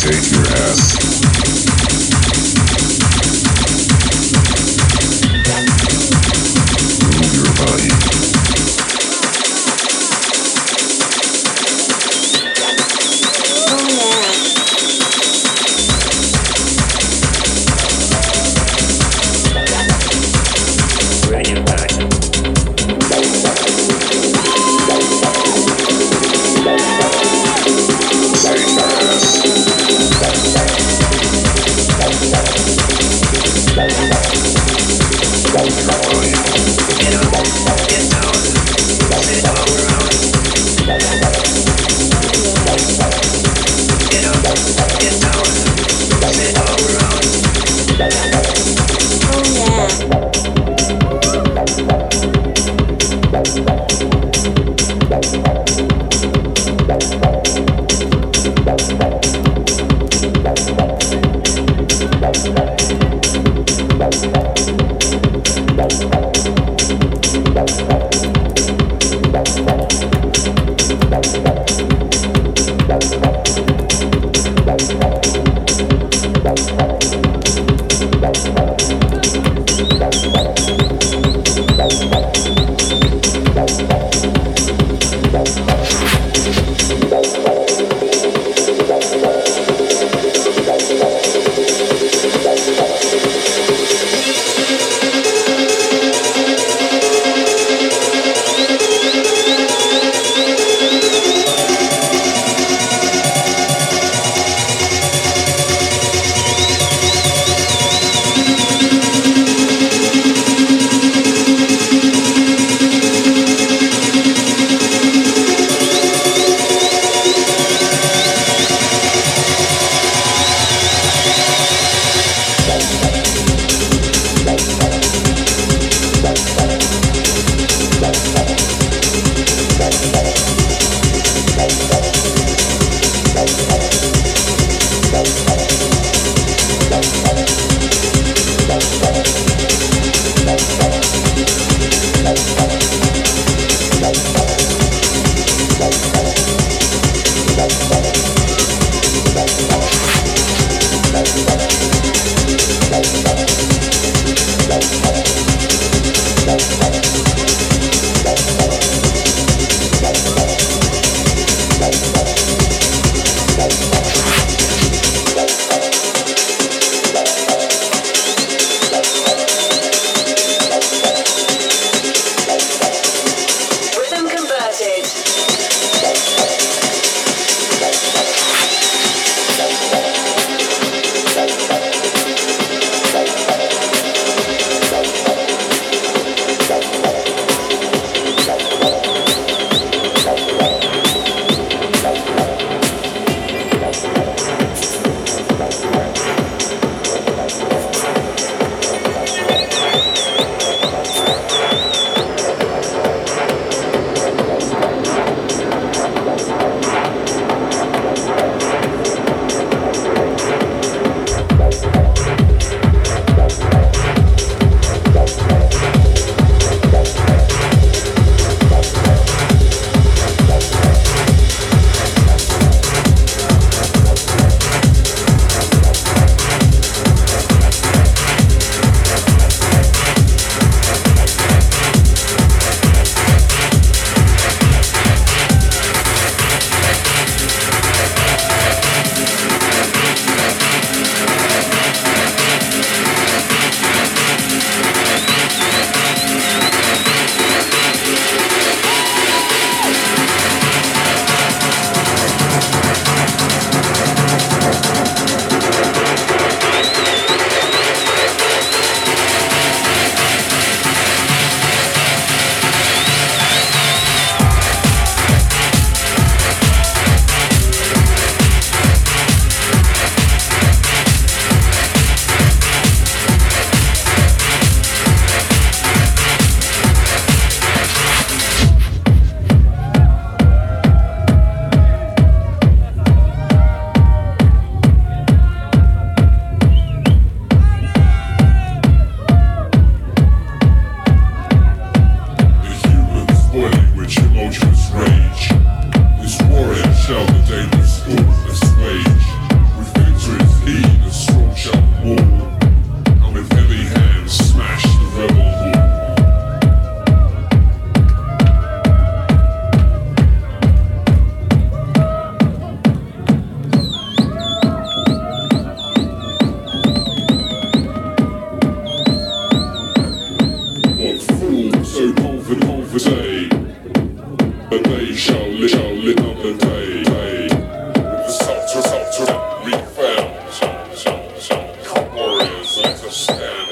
Shake your ass. house.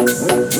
Tom